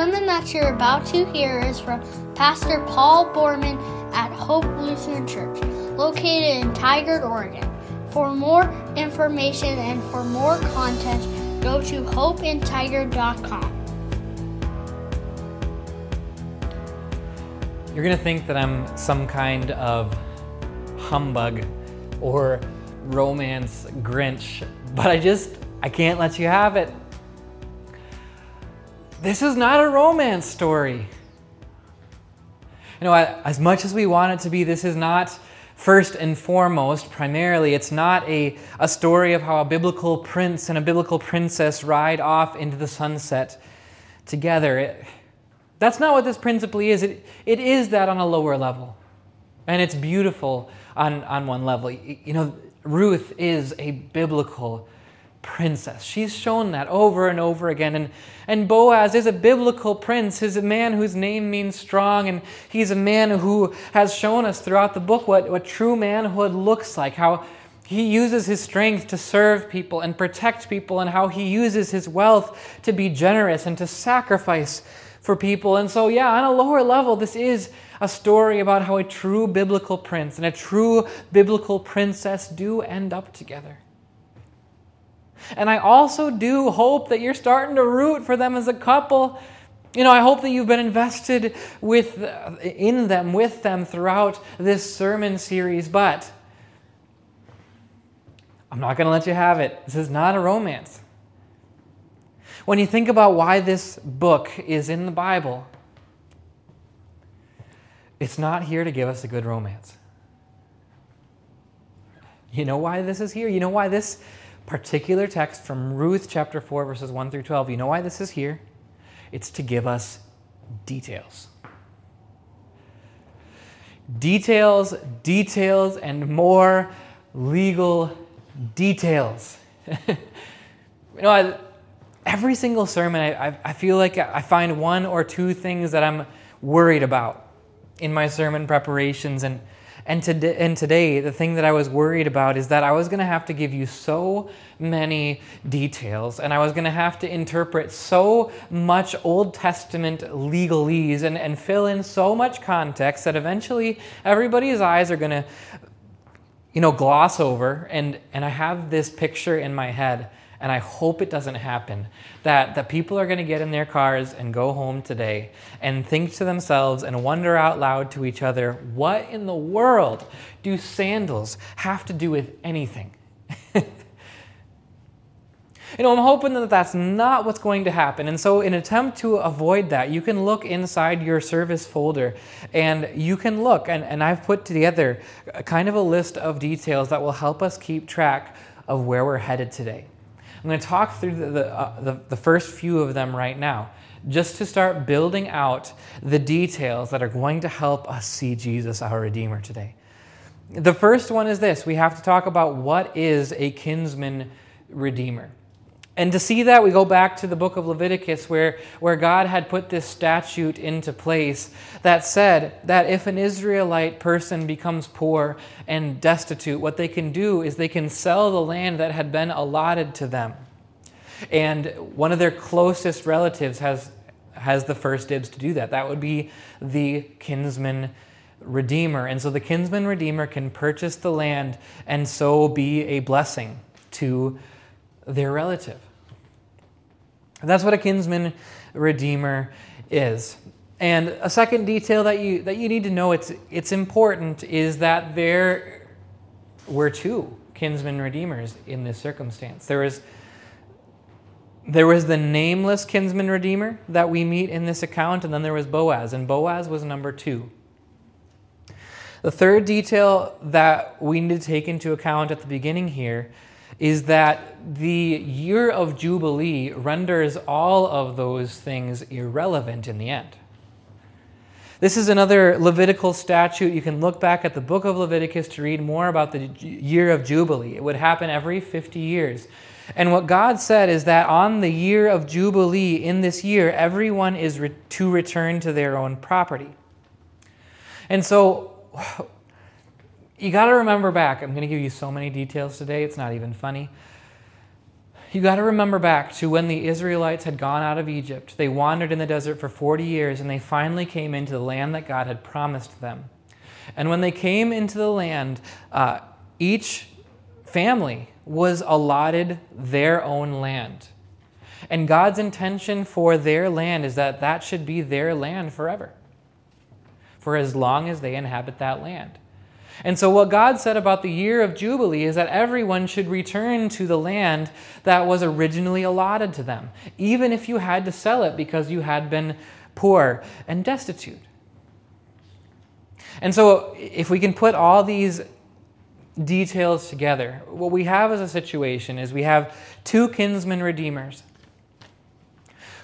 sermon that you're about to hear is from Pastor Paul Borman at Hope Lutheran Church, located in Tigard, Oregon. For more information and for more content, go to hopeintigard.com. You're going to think that I'm some kind of humbug or romance Grinch, but I just, I can't let you have it. This is not a romance story. You know, as much as we want it to be, this is not first and foremost, primarily, it's not a, a story of how a biblical prince and a biblical princess ride off into the sunset together. It, that's not what this principally is. It, it is that on a lower level. And it's beautiful on, on one level. You know, Ruth is a biblical princess. She's shown that over and over again. And, and Boaz is a biblical prince. He's a man whose name means strong, and he's a man who has shown us throughout the book what, what true manhood looks like, how he uses his strength to serve people and protect people, and how he uses his wealth to be generous and to sacrifice for people. And so, yeah, on a lower level, this is a story about how a true biblical prince and a true biblical princess do end up together. And I also do hope that you're starting to root for them as a couple. You know, I hope that you've been invested with uh, in them with them throughout this sermon series, but I'm not going to let you have it. This is not a romance. When you think about why this book is in the Bible, it's not here to give us a good romance. You know why this is here? You know why this particular text from Ruth chapter 4, verses 1 through 12, you know why this is here? It's to give us details. Details, details, and more legal details. you know, I, every single sermon, I, I feel like I find one or two things that I'm worried about in my sermon preparations. And, and, to, and today, the thing that I was worried about is that I was going to have to give you so many details, and I was going to have to interpret so much Old Testament legalese and, and fill in so much context that eventually everybody's eyes are going to you know gloss over. And and I have this picture in my head and I hope it doesn't happen, that, that people are going to get in their cars and go home today and think to themselves and wonder out loud to each other, what in the world do sandals have to do with anything? You know, I'm hoping that that's not what's going to happen. And so, in attempt to avoid that, you can look inside your service folder and you can look, and, and I've put together kind of a list of details that will help us keep track of where we're headed today. I'm going to talk through the, the, uh, the, the first few of them right now, just to start building out the details that are going to help us see Jesus, our Redeemer, today. The first one is this we have to talk about what is a kinsman redeemer. And to see that, we go back to the book of Leviticus, where, where God had put this statute into place that said that if an Israelite person becomes poor and destitute, what they can do is they can sell the land that had been allotted to them. And one of their closest relatives has, has the first dibs to do that. That would be the kinsman redeemer. And so the kinsman redeemer can purchase the land and so be a blessing to their relative. That's what a kinsman redeemer is. And a second detail that you that you need to know it's it's important is that there were two kinsman redeemers in this circumstance. There was there was the nameless kinsman redeemer that we meet in this account, and then there was Boaz, and Boaz was number two. The third detail that we need to take into account at the beginning here is that the year of Jubilee renders all of those things irrelevant in the end. This is another Levitical statute. You can look back at the book of Leviticus to read more about the year of Jubilee. It would happen every 50 years. And what God said is that on the year of Jubilee, in this year, everyone is re- to return to their own property. And so, you got to remember back. I'm going to give you so many details today, it's not even funny. You got to remember back to when the Israelites had gone out of Egypt. They wandered in the desert for 40 years and they finally came into the land that God had promised them. And when they came into the land, uh, each family was allotted their own land. And God's intention for their land is that that should be their land forever, for as long as they inhabit that land. And so, what God said about the year of Jubilee is that everyone should return to the land that was originally allotted to them, even if you had to sell it because you had been poor and destitute. And so, if we can put all these details together, what we have as a situation is we have two kinsman redeemers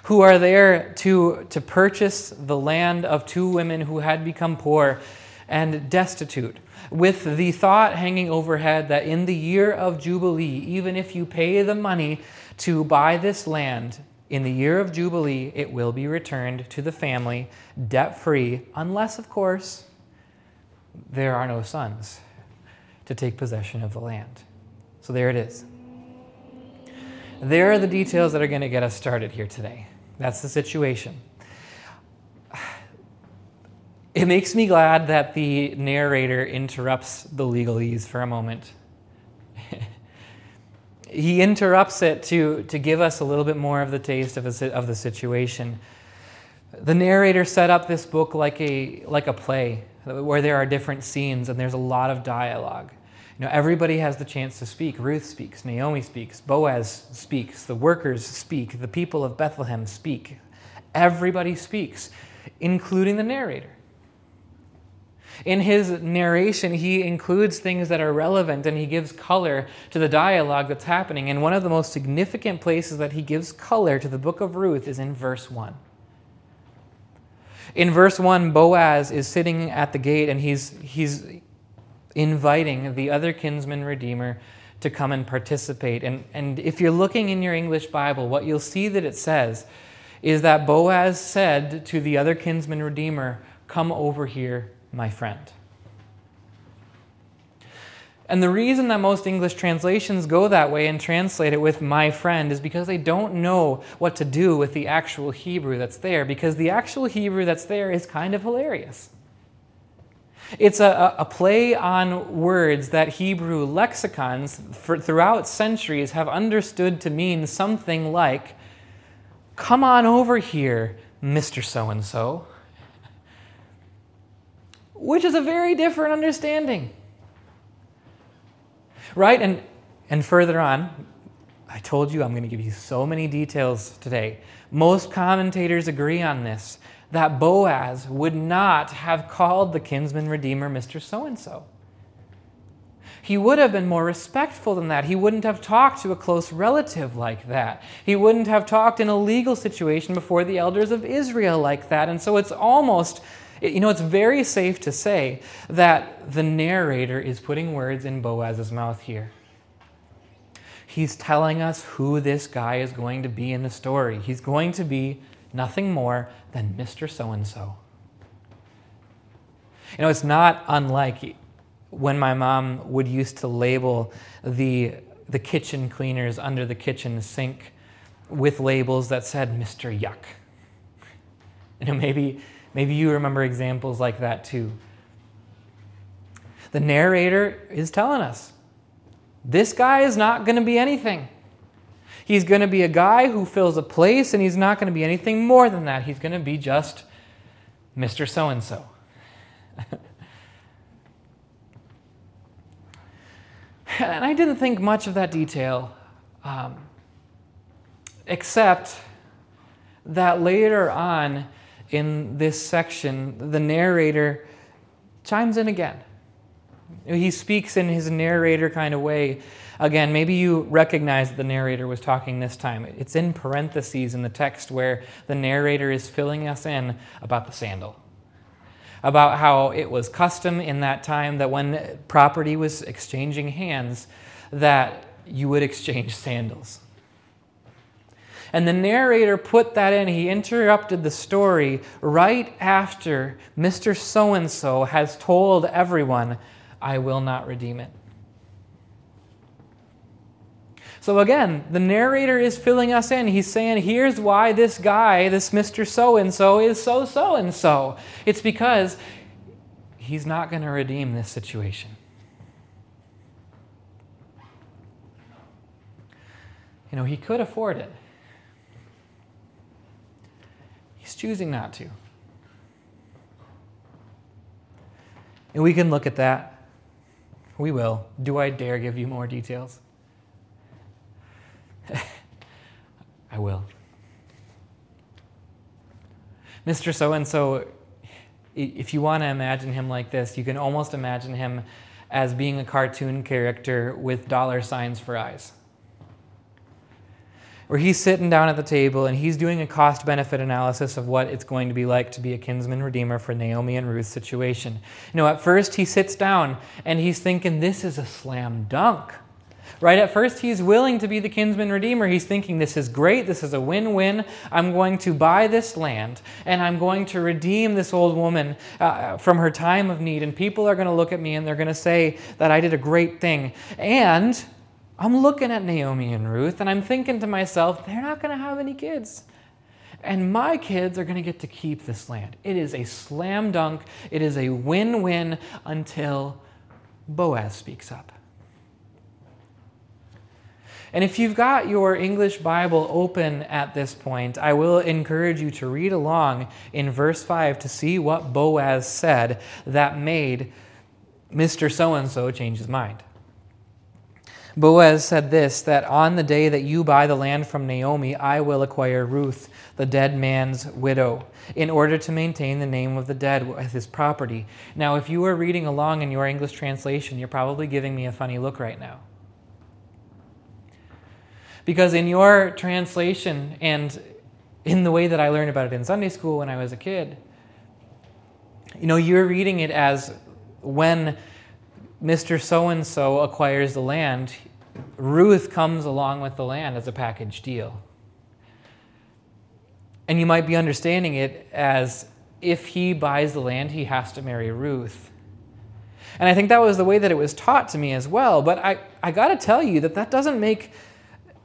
who are there to, to purchase the land of two women who had become poor and destitute, with the thought hanging overhead that in the year of Jubilee, even if you pay the money to buy this land, in the year of Jubilee, it will be returned to the family debt free, unless, of course, there are no sons to take possession of the land. So there it is. There are the details that are going to get us started here today. That's the situation. It makes me glad that the narrator interrupts the legalese for a moment. he interrupts it to, to give us a little bit more of the taste of, a, of the situation. The narrator set up this book like a, like a play where there are different scenes and there's a lot of dialogue. You know, everybody has the chance to speak. Ruth speaks, Naomi speaks, Boaz speaks, the workers speak, the people of Bethlehem speak. Everybody speaks, including the narrator. In his narration, he includes things that are relevant and he gives color to the dialogue that's happening. And one of the most significant places that he gives color to the book of Ruth is in verse 1. In verse 1, Boaz is sitting at the gate and he's, he's inviting the other kinsman redeemer to come and participate. And, and if you're looking in your English Bible, what you'll see that it says is that Boaz said to the other kinsman redeemer, Come over here, my friend. And the reason that most English translations go that way and translate it with my friend is because they don't know what to do with the actual Hebrew that's there, because the actual Hebrew that's there is kind of hilarious. It's a, a play on words that Hebrew lexicons for, throughout centuries have understood to mean something like, Come on over here, Mr. So and so, which is a very different understanding right? And, and further on, I told you I'm going to give you so many details today. Most commentators agree on this that Boaz would not have called the kinsman redeemer Mr. So and so. He would have been more respectful than that. He wouldn't have talked to a close relative like that. He wouldn't have talked in a legal situation before the elders of Israel like that. And so it's almost you know, it's very safe to say that the narrator is putting words in Boaz's mouth here. He's telling us who this guy is going to be in the story. He's going to be nothing more than Mr. So and so. You know, it's not unlike when my mom would used to label the, the kitchen cleaners under the kitchen sink with labels that said Mr. Yuck. You know, maybe Maybe you remember examples like that too. The narrator is telling us this guy is not going to be anything. He's going to be a guy who fills a place, and he's not going to be anything more than that. He's going to be just Mr. So and so. And I didn't think much of that detail, um, except that later on in this section, the narrator chimes in again. He speaks in his narrator kind of way. Again, maybe you recognize that the narrator was talking this time. It's in parentheses in the text where the narrator is filling us in about the sandal, about how it was custom in that time that when property was exchanging hands, that you would exchange sandals. And the narrator put that in. He interrupted the story right after Mr. So and so has told everyone, I will not redeem it. So again, the narrator is filling us in. He's saying, here's why this guy, this Mr. So and so, is so so and so. It's because he's not going to redeem this situation. You know, he could afford it. He's choosing not to. And we can look at that. We will. Do I dare give you more details? I will. Mr. So and so, if you want to imagine him like this, you can almost imagine him as being a cartoon character with dollar signs for eyes where he's sitting down at the table and he's doing a cost benefit analysis of what it's going to be like to be a kinsman redeemer for Naomi and Ruth's situation. You know, at first he sits down and he's thinking, this is a slam dunk. Right at first, he's willing to be the kinsman redeemer. He's thinking, This is great. This is a win win. I'm going to buy this land and I'm going to redeem this old woman uh, from her time of need. And people are going to look at me and they're going to say that I did a great thing. And I'm looking at Naomi and Ruth and I'm thinking to myself, they're not going to have any kids. And my kids are going to get to keep this land. It is a slam dunk, it is a win win until Boaz speaks up. And if you've got your English Bible open at this point, I will encourage you to read along in verse 5 to see what Boaz said that made Mr. So and so change his mind. Boaz said this that on the day that you buy the land from Naomi, I will acquire Ruth, the dead man's widow, in order to maintain the name of the dead with his property. Now, if you are reading along in your English translation, you're probably giving me a funny look right now. Because in your translation and in the way that I learned about it in Sunday school when I was a kid, you know, you're reading it as when Mr. So and so acquires the land, Ruth comes along with the land as a package deal. And you might be understanding it as if he buys the land, he has to marry Ruth. And I think that was the way that it was taught to me as well. But I, I got to tell you that that doesn't make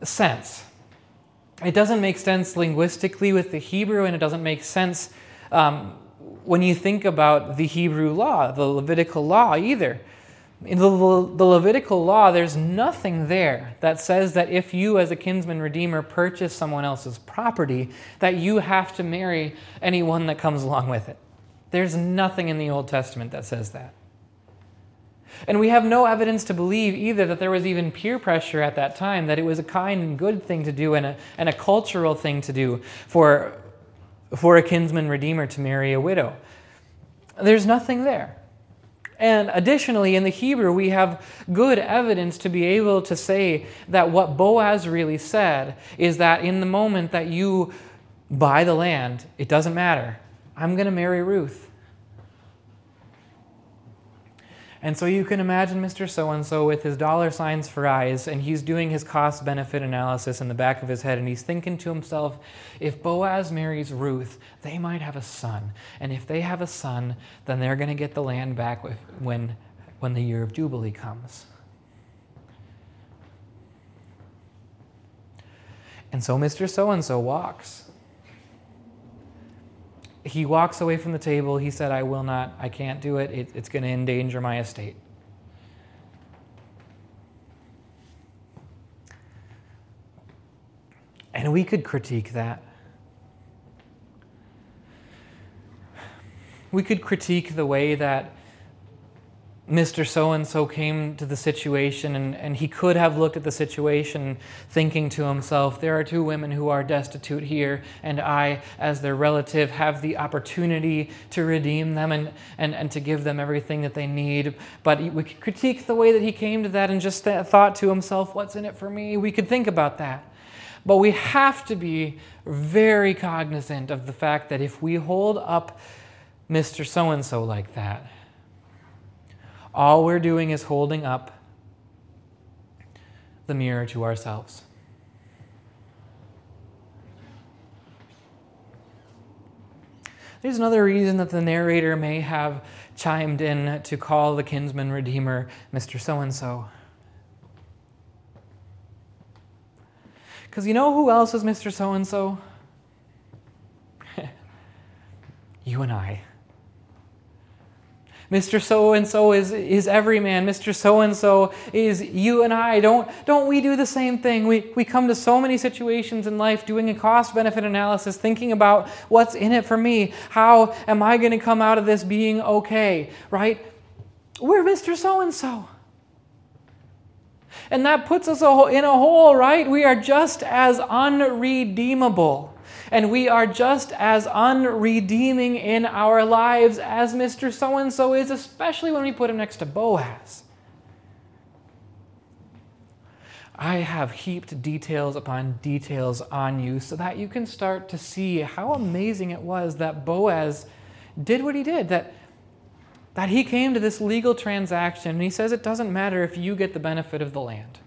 sense. It doesn't make sense linguistically with the Hebrew, and it doesn't make sense um, when you think about the Hebrew law, the Levitical law either. In the, the Levitical law, there's nothing there that says that if you, as a kinsman redeemer, purchase someone else's property, that you have to marry anyone that comes along with it. There's nothing in the Old Testament that says that. And we have no evidence to believe either that there was even peer pressure at that time, that it was a kind and good thing to do and a, and a cultural thing to do for, for a kinsman redeemer to marry a widow. There's nothing there. And additionally, in the Hebrew, we have good evidence to be able to say that what Boaz really said is that in the moment that you buy the land, it doesn't matter. I'm going to marry Ruth. And so you can imagine Mr. So and so with his dollar signs for eyes, and he's doing his cost benefit analysis in the back of his head, and he's thinking to himself, if Boaz marries Ruth, they might have a son. And if they have a son, then they're going to get the land back when, when the year of Jubilee comes. And so Mr. So and so walks he walks away from the table. He said, I will not, I can't do it. it it's going to endanger my estate. And we could critique that. We could critique the way that Mr. So and so came to the situation, and, and he could have looked at the situation thinking to himself, There are two women who are destitute here, and I, as their relative, have the opportunity to redeem them and, and, and to give them everything that they need. But we could critique the way that he came to that and just thought to himself, What's in it for me? We could think about that. But we have to be very cognizant of the fact that if we hold up Mr. So and so like that, all we're doing is holding up the mirror to ourselves. There's another reason that the narrator may have chimed in to call the kinsman redeemer Mr. So and so. Because you know who else is Mr. So and so? You and I. Mr. So and so is is every man. Mr. So and so is you and I. Don't don't we do the same thing? We we come to so many situations in life doing a cost benefit analysis, thinking about what's in it for me. How am I going to come out of this being okay? Right? We're Mr. So and so. And that puts us in a hole, right? We are just as unredeemable and we are just as unredeeming in our lives as Mr. So and so is, especially when we put him next to Boaz. I have heaped details upon details on you so that you can start to see how amazing it was that Boaz did what he did, that, that he came to this legal transaction and he says it doesn't matter if you get the benefit of the land.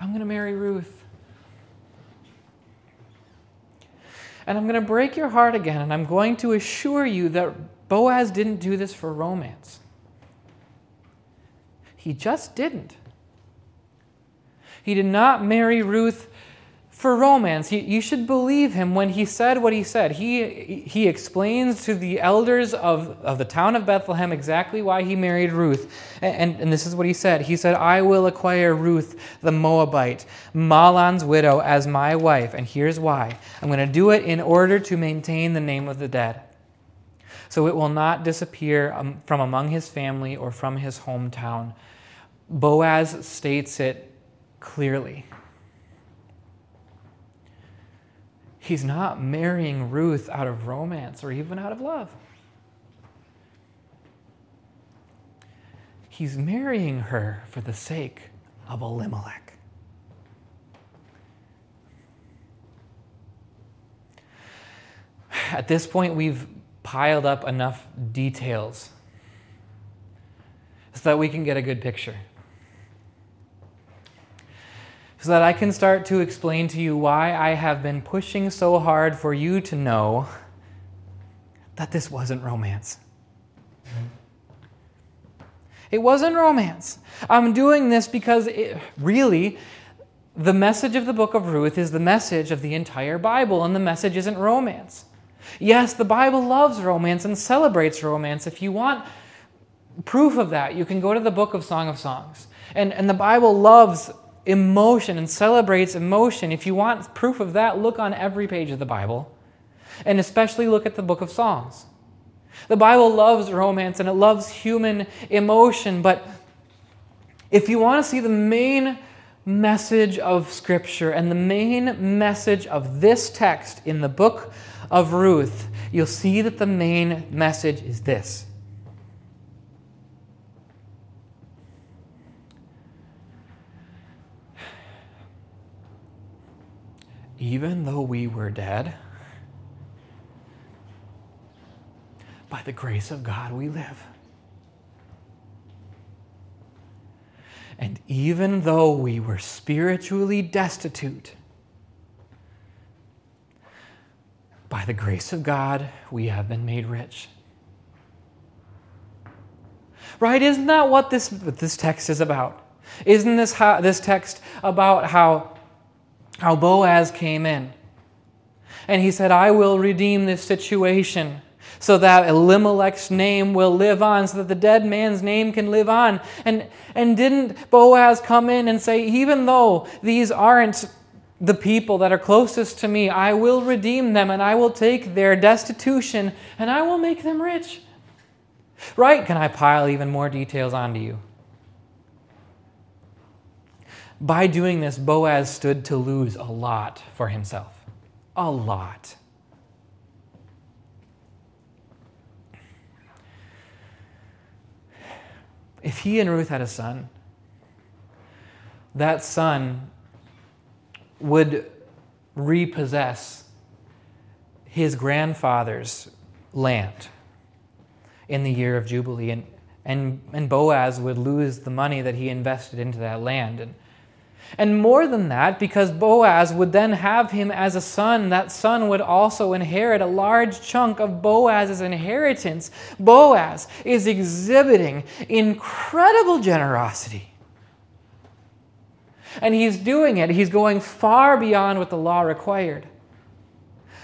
I'm going to marry Ruth. And I'm going to break your heart again, and I'm going to assure you that Boaz didn't do this for romance. He just didn't. He did not marry Ruth for romance. He, you should believe him when he said what he said. He, he explains to the elders of, of the town of Bethlehem exactly why he married Ruth. And, and this is what he said He said, I will acquire Ruth the Moabite, Mahlon's widow, as my wife. And here's why I'm going to do it in order to maintain the name of the dead. So it will not disappear um, from among his family or from his hometown. Boaz states it clearly. He's not marrying Ruth out of romance or even out of love. He's marrying her for the sake of Elimelech. At this point, we've piled up enough details so that we can get a good picture so that I can start to explain to you why I have been pushing so hard for you to know that this wasn't romance. It wasn't romance. I'm doing this because it, really, the message of the book of Ruth is the message of the entire Bible, and the message isn't romance. Yes, the Bible loves romance and celebrates romance. If you want proof of that, you can go to the book of Song of Songs. And, and the Bible loves emotion and celebrates emotion. If you want proof of that, look on every page of the Bible, and especially look at the book of Psalms. The Bible loves romance and it loves human emotion, but if you want to see the main message of Scripture and the main message of this text in the book of Ruth, you'll see that the main message is this even though we were dead, by the grace of God we live. And even though we were spiritually destitute, by the grace of God we have been made rich. Right? Isn't that what this, what this text is about? Isn't this, how, this text about how how Boaz came in. And he said, I will redeem this situation so that Elimelech's name will live on, so that the dead man's name can live on. And, and didn't Boaz come in and say, even though these aren't the people that are closest to me, I will redeem them and I will take their destitution and I will make them rich? Right? Can I pile even more details onto you? By doing this, Boaz stood to lose a lot for himself. A lot. If he and Ruth had a son, that son would repossess his grandfather's land in the year of Jubilee. And, and, and Boaz would lose the money that he invested into that land. And and more than that, because Boaz would then have him as a son, that son would also inherit a large chunk of Boaz's inheritance. Boaz is exhibiting incredible generosity. And he's doing it, he's going far beyond what the law required.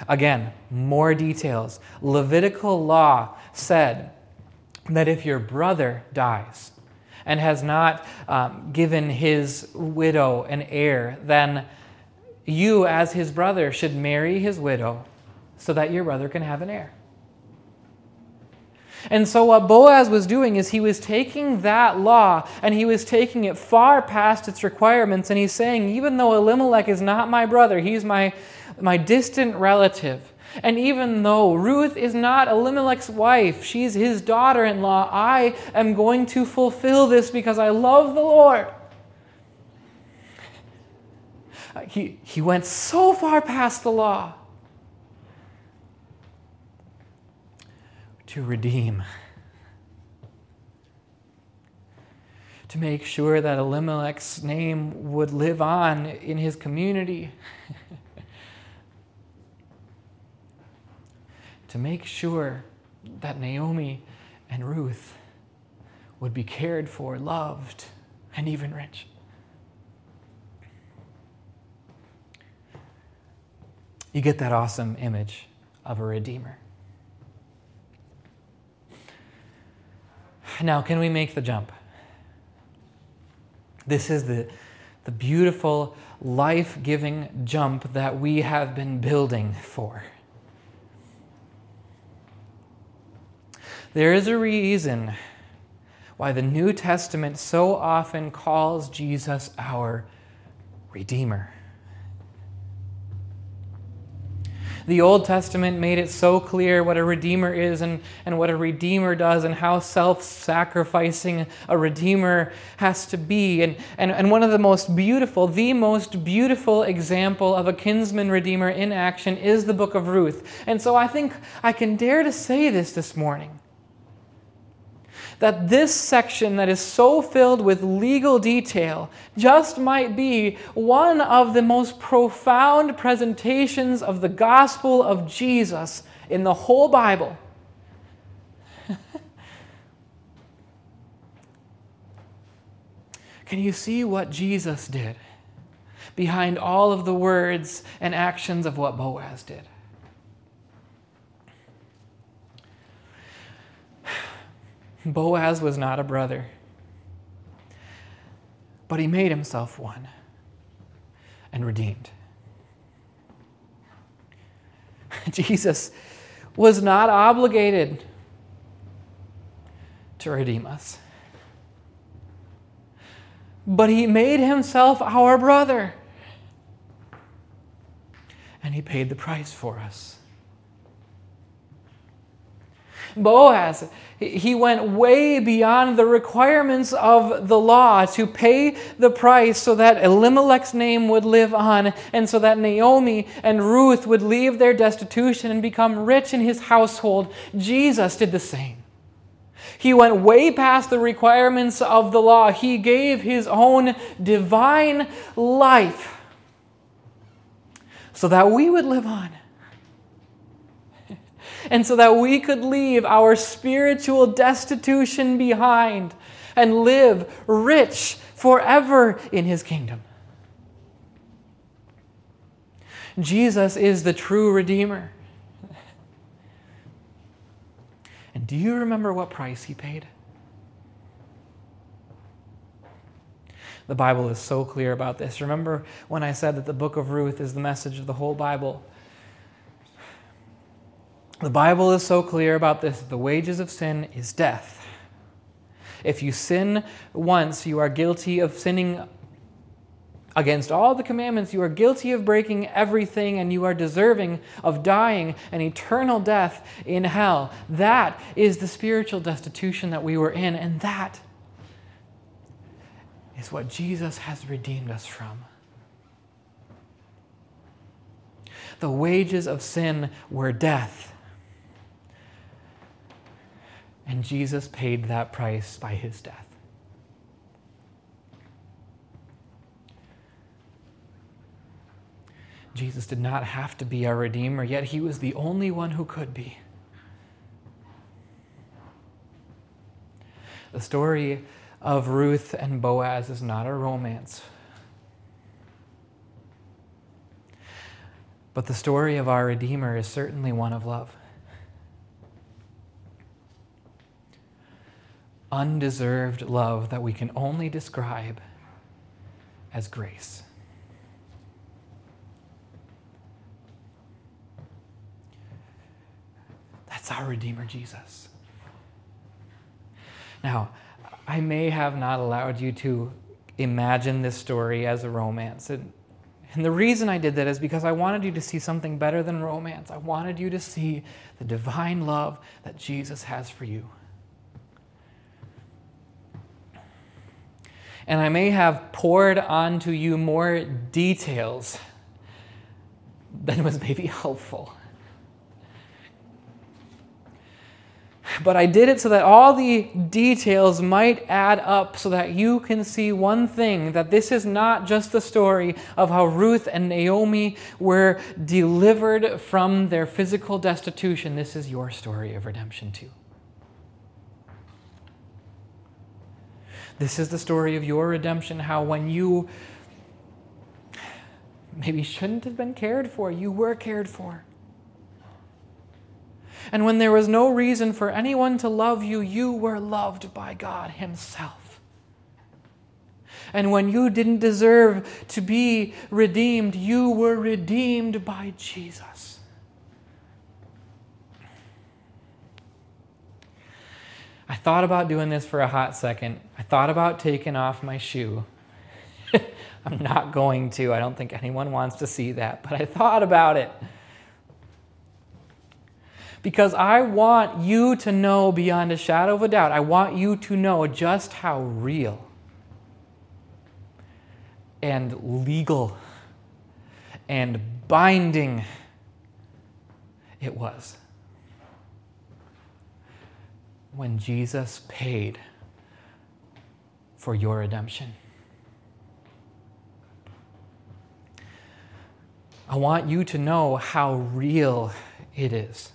Again, more details. Levitical law said that if your brother dies and has not um, given his widow an heir, then you, as his brother, should marry his widow so that your brother can have an heir. And so, what Boaz was doing is he was taking that law and he was taking it far past its requirements. And he's saying, even though Elimelech is not my brother, he's my, my distant relative. And even though Ruth is not Elimelech's wife, she's his daughter in law, I am going to fulfill this because I love the Lord. Uh, he, he went so far past the law to redeem, to make sure that Elimelech's name would live on in his community. to make sure that Naomi and Ruth would be cared for, loved, and even rich. You get that awesome image of a redeemer. Now, can we make the jump? This is the, the beautiful, life giving jump that we have been building for. There is a reason why the New Testament so often calls Jesus our Redeemer. The Old Testament made it so clear what a Redeemer is and, and what a Redeemer does and how self sacrificing a Redeemer has to be. And, and, and one of the most beautiful, the most beautiful example of a kinsman Redeemer in action is the book of Ruth. And so I think I can dare to say this this morning that this section that is so filled with legal detail just might be one of the most profound presentations of the gospel of Jesus in the whole Bible. Can you see what Jesus did behind all of the words and actions of what Boaz did? Boaz was not a brother, but he made himself one and redeemed. Jesus was not obligated to redeem us, but he made himself our brother and he paid the price for us. Boaz, he went way beyond the requirements of the law to pay the price so that Elimelech's name would live on and so that Naomi and Ruth would leave their destitution and become rich in his household. Jesus did the same. He went way past the requirements of the law. He gave his own divine life so that we would live on and so that we could leave our spiritual destitution behind and live rich forever in his kingdom. Jesus is the true Redeemer. And do you remember what price he paid? The Bible is so clear about this. Remember when I said that the book of Ruth is the message of the whole Bible? The Bible is so clear about this the wages of sin is death. If you sin once, you are guilty of sinning against all the commandments. You are guilty of breaking everything, and you are deserving of dying an eternal death in hell. That is the spiritual destitution that we were in, and that is what Jesus has redeemed us from. The wages of sin were death. And Jesus paid that price by his death. Jesus did not have to be our Redeemer, yet he was the only one who could be. The story of Ruth and Boaz is not a romance. But the story of our Redeemer is certainly one of love. Undeserved love that we can only describe as grace. That's our Redeemer, Jesus. Now, I may have not allowed you to imagine this story as a romance. And, and the reason I did that is because I wanted you to see something better than romance. I wanted you to see the divine love that Jesus has for you. And I may have poured onto you more details than was maybe helpful. But I did it so that all the details might add up so that you can see one thing that this is not just the story of how Ruth and Naomi were delivered from their physical destitution. This is your story of redemption, too. This is the story of your redemption, how when you maybe shouldn't have been cared for, you were cared for. And when there was no reason for anyone to love you, you were loved by God Himself. And when you didn't deserve to be redeemed, you were redeemed by Jesus. I thought about doing this for a hot second. I thought about taking off my shoe. I'm not going to. I don't think anyone wants to see that, but I thought about it because I want you to know beyond a shadow of a doubt, I want you to know just how real and legal and binding it was when Jesus paid for your redemption. I want you to know how real it is.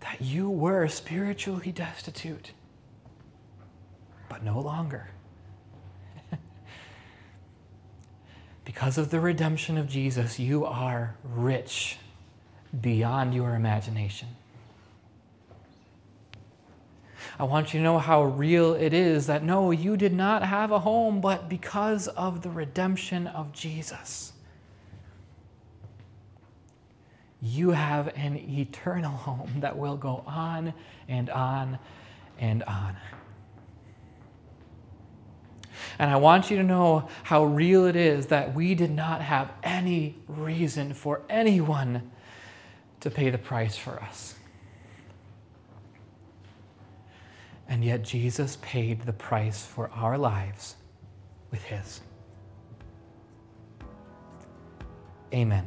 that you were spiritually destitute, but no longer. because of the redemption of Jesus, you are rich beyond your imagination. I want you to know how real it is that no, you did not have a home, but because of the redemption of Jesus you have an eternal home that will go on and on and on. And I want you to know how real it is that we did not have any reason for anyone to pay the price for us. And yet Jesus paid the price for our lives with His. Amen.